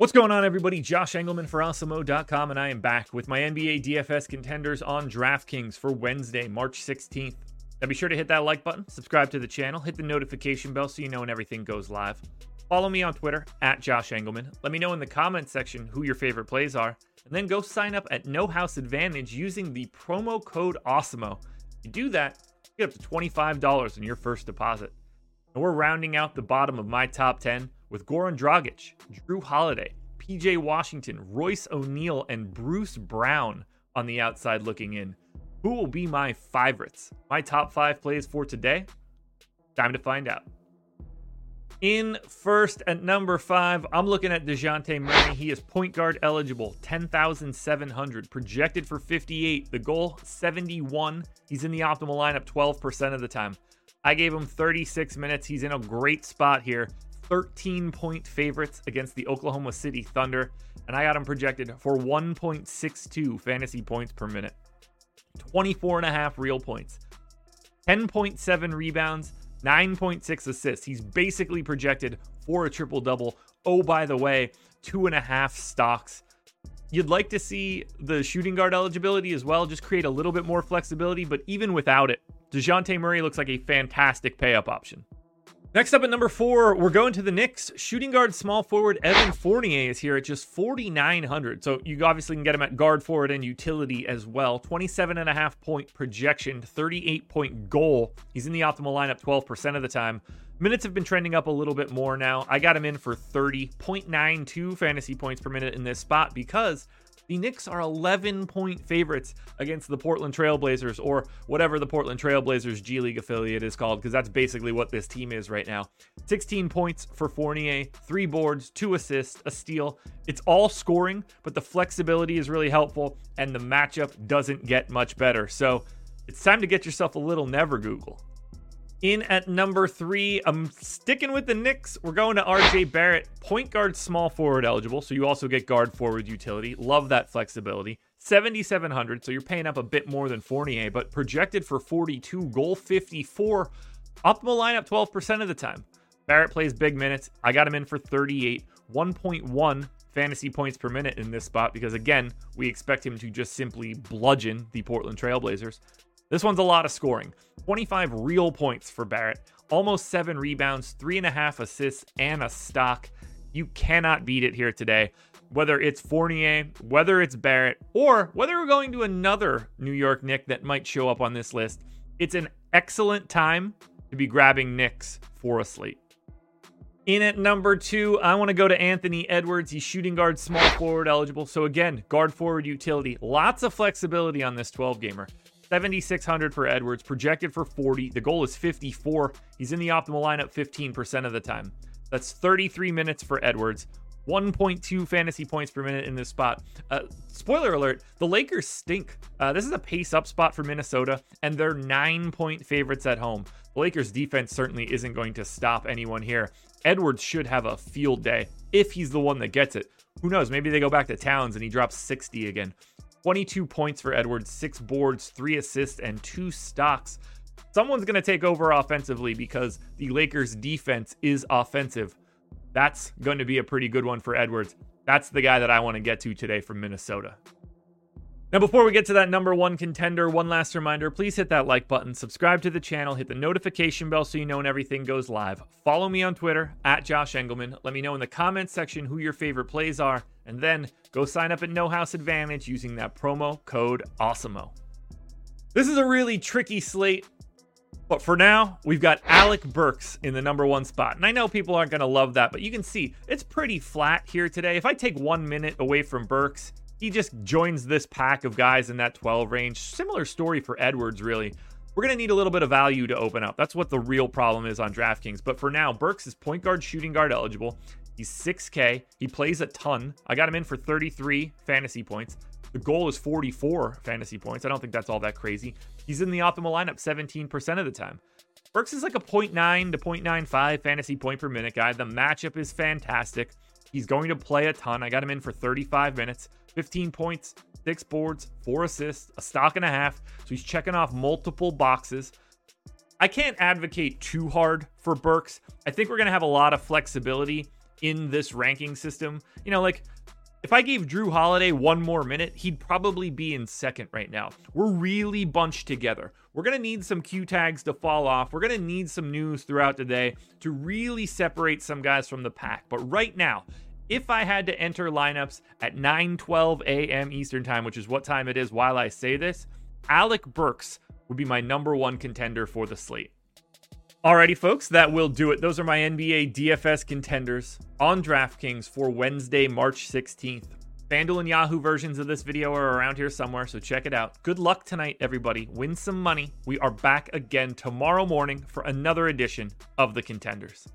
What's going on, everybody? Josh Engleman for Awesemo.com, and I am back with my NBA DFS contenders on DraftKings for Wednesday, March 16th. Now be sure to hit that like button, subscribe to the channel, hit the notification bell so you know when everything goes live. Follow me on Twitter at Josh Engleman. Let me know in the comments section who your favorite plays are, and then go sign up at No House Advantage using the promo code Awesemo. If you do that, you get up to $25 in your first deposit. And we're rounding out the bottom of my top 10 with Goran Dragic, Jrue Holiday, PJ Washington, Royce O'Neale, and Bruce Brown on the outside looking in. Who will be my favorites? My top five plays for today? Time to find out. In first at number five, I'm looking at DeJounte Murray. He is point guard eligible, 10,700, projected for 58. The goal, 71. He's in the optimal lineup 12% of the time. I gave him 36 minutes. He's in a great spot here. 13 point favorites against the Oklahoma City Thunder, and I got him projected for 1.62 fantasy points per minute, 24 and a half real points, 10.7 rebounds, 9.6 assists. He's basically projected for a triple double. Oh, by the way, two and a half stocks. You'd like to see the shooting guard eligibility as well, just create a little bit more flexibility, but even without it, DeJounte Murray looks like a fantastic pay up option. Next up at number four, we're going to the Knicks. Shooting guard small forward Evan Fournier is here at just 4,900. So you obviously can get him at guard forward and utility as well. 27 and a half point projection, 38 point goal. He's in the optimal lineup 12% of the time. Minutes have been trending up a little bit more now. I got him in for 30.92 fantasy points per minute in this spot because the Knicks are 11 point favorites against the Portland Trailblazers, or whatever the Portland Trailblazers G League affiliate is called, because that's basically what this team is right now. 16 points for Fournier, three boards, two assists, a steal. It's all scoring, but the flexibility is really helpful, and the matchup doesn't get much better. So it's time to get yourself a little never Google. In at number three, I'm sticking with the Knicks. We're going to RJ Barrett, point guard, small forward eligible. So you also get guard forward utility. Love that flexibility. 7,700. So you're paying up a bit more than Fournier, but projected for 42, goal 54. Optimal lineup 12% of the time. Barrett plays big minutes. I got him in for 38, 1.1 fantasy points per minute in this spot because, again, we expect him to just simply bludgeon the Portland Trailblazers. This one's a lot of scoring 25 real points for Barrett, almost seven rebounds, three and a half assists, and a stock. You cannot beat it here today. Whether it's Fournier, whether it's Barrett, or whether we're going to another New York Knick that might show up on this list, it's an excellent time to be grabbing Knicks for a slate. In at number two, I want to go to Anthony Edwards. He's shooting guard, small forward eligible. So, again, guard forward utility. Lots of flexibility on this 12 gamer. 7,600 for Edwards, projected for 40. The goal is 54. He's in the optimal lineup 15% of the time. That's 33 minutes for Edwards. 1.2 fantasy points per minute in this spot. Uh, spoiler alert: the Lakers stink. Uh, this is a pace up spot for Minnesota, and they're nine point favorites at home. The Lakers defense certainly isn't going to stop anyone here. Edwards should have a field day if he's the one that gets it. Who knows? Maybe they go back to Towns and he drops 60 again. 22 points for Edwards, six boards, three assists, and two stocks. Someone's going to take over offensively because the Lakers' defense is offensive. That's going to be a pretty good one for Edwards. That's the guy that I want to get to today from Minnesota. Now, before we get to that number one contender, one last reminder please hit that like button, subscribe to the channel, hit the notification bell so you know when everything goes live. Follow me on Twitter at Josh Engleman. Let me know in the comments section who your favorite plays are, and then go sign up at No House Advantage using that promo code AWESEMO. This is a really tricky slate, but for now, we've got Alec Burks in the number one spot. And I know people aren't going to love that, but you can see it's pretty flat here today. If I take one minute away from Burks, he just joins this pack of guys in that 12 range. Similar story for Edwards, really. We're going to need a little bit of value to open up. That's what the real problem is on DraftKings. But for now, Burks is point guard, shooting guard eligible. He's 6K. He plays a ton. I got him in for 33 fantasy points. The goal is 44 fantasy points. I don't think that's all that crazy. He's in the optimal lineup 17% of the time. Burks is like a 0.9 to 0.95 fantasy point per minute guy. The matchup is fantastic. He's going to play a ton. I got him in for 35 minutes, 15 points, six boards, four assists, a stock and a half. So he's checking off multiple boxes. I can't advocate too hard for Burks. I think we're going to have a lot of flexibility in this ranking system. You know, like if I gave Jrue Holiday one more minute, he'd probably be in second right now. We're really bunched together. We're going to need some Q tags to fall off. We're going to need some news throughout the day to really separate some guys from the pack. But right now, if I had to enter lineups at 9:12 a.m. Eastern Time, which is what time it is while I say this, Alec Burks would be my number one contender for the slate. Alrighty, folks, that will do it. Those are my NBA DFS contenders on DraftKings for Wednesday, March 16th. FanDuel and Yahoo versions of this video are around here somewhere, so check it out. Good luck tonight, everybody. Win some money. We are back again tomorrow morning for another edition of the Contenders.